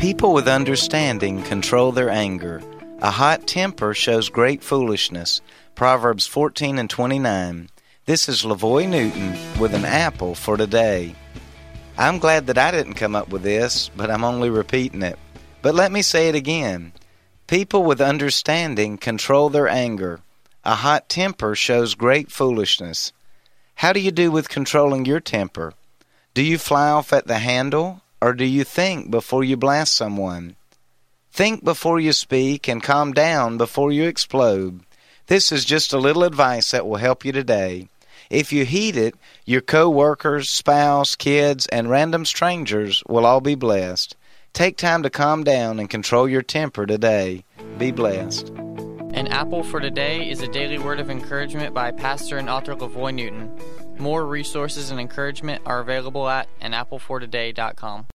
People with understanding control their anger. A hot temper shows great foolishness. Proverbs 14 and 29. This is Lavoy Newton with an apple for today. I'm glad that I didn't come up with this, but I'm only repeating it. But let me say it again. People with understanding control their anger. A hot temper shows great foolishness. How do you do with controlling your temper? Do you fly off at the handle, or do you think before you blast someone? Think before you speak and calm down before you explode. This is just a little advice that will help you today. If you heed it, your co-workers, spouse, kids, and random strangers will all be blessed. Take time to calm down and control your temper today. Be blessed. An Apple for Today is a daily word of encouragement by pastor and author Lavoy Newton. More resources and encouragement are available at anapplefortoday.com.